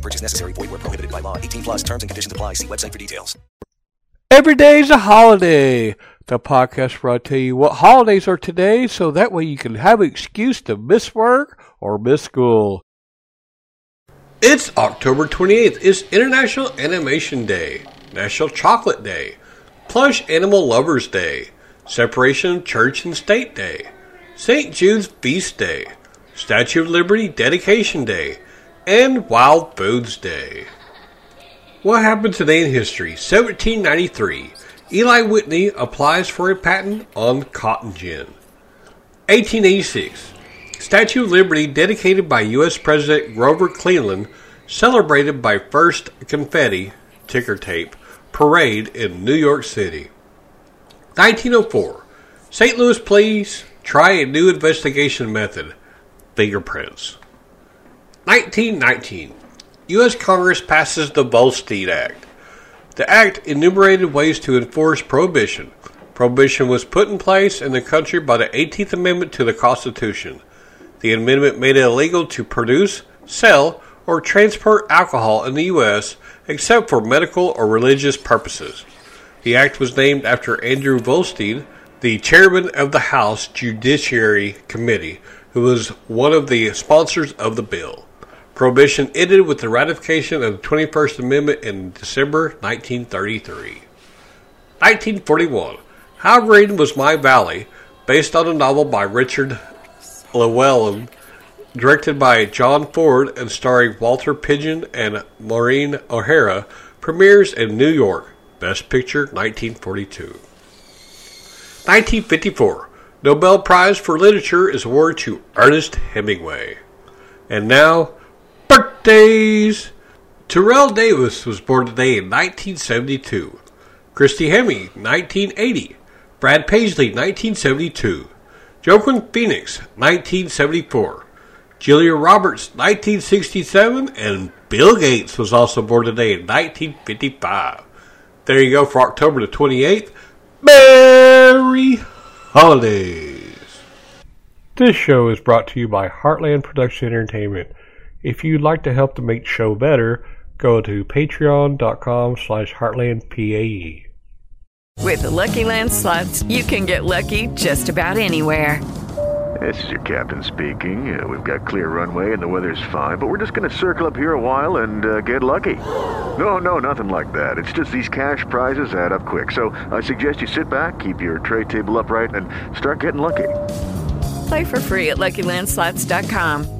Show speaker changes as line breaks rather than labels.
No purchase necessary. Void where prohibited by law. 18 plus terms and conditions apply. See website for details.
Every day's a holiday. The podcast where I tell you what holidays are today so that way you can have an excuse to miss work or miss school. It's October 28th. It's International Animation Day, National Chocolate Day, Plush Animal Lovers Day, Separation of Church and State Day, St. Jude's Feast Day, Statue of Liberty Dedication Day, and Wild Foods Day. What happened today in history? 1793. Eli Whitney applies for a patent on cotton gin. 1886. Statue of Liberty dedicated by U.S. President Grover Cleveland, celebrated by first confetti, ticker tape, parade in New York City. 1904. St. Louis police try a new investigation method, fingerprints. 1919. U.S. Congress passes the Volstead Act. The act enumerated ways to enforce prohibition. Prohibition was put in place in the country by the 18th Amendment to the Constitution. The amendment made it illegal to produce, sell, or transport alcohol in the U.S. except for medical or religious purposes. The act was named after Andrew Volstead, the chairman of the House Judiciary Committee, who was one of the sponsors of the bill. Prohibition ended with the ratification of the 21st Amendment in December 1933. 1941. How Green Was My Valley, based on a novel by Richard Llewellyn, directed by John Ford and starring Walter Pidgeon and Maureen O'Hara, premieres in New York. Best Picture 1942. 1954. Nobel Prize for Literature is awarded to Ernest Hemingway. And now, birthdays! Terrell Davis was born today in 1972. Christy Hemme, 1980. Brad Paisley, 1972. Joaquin Phoenix, 1974. Julia Roberts, 1967. And Bill Gates was also born today in 1955. There you go for October the 28th. Merry Holidays! This show is brought to you by Heartland Production Entertainment. If you'd like to help to make the show better, go to patreon.com slash heartlandpae.
With the Lucky Land slots, you can get lucky just about anywhere.
This is your captain speaking. Uh, we've got clear runway and the weather's fine, but we're just going to circle up here a while and uh, get lucky. No, no, nothing like that. It's just these cash prizes add up quick. So I suggest you sit back, keep your tray table upright, and start getting lucky.
Play for free at LuckyLandSlots.com.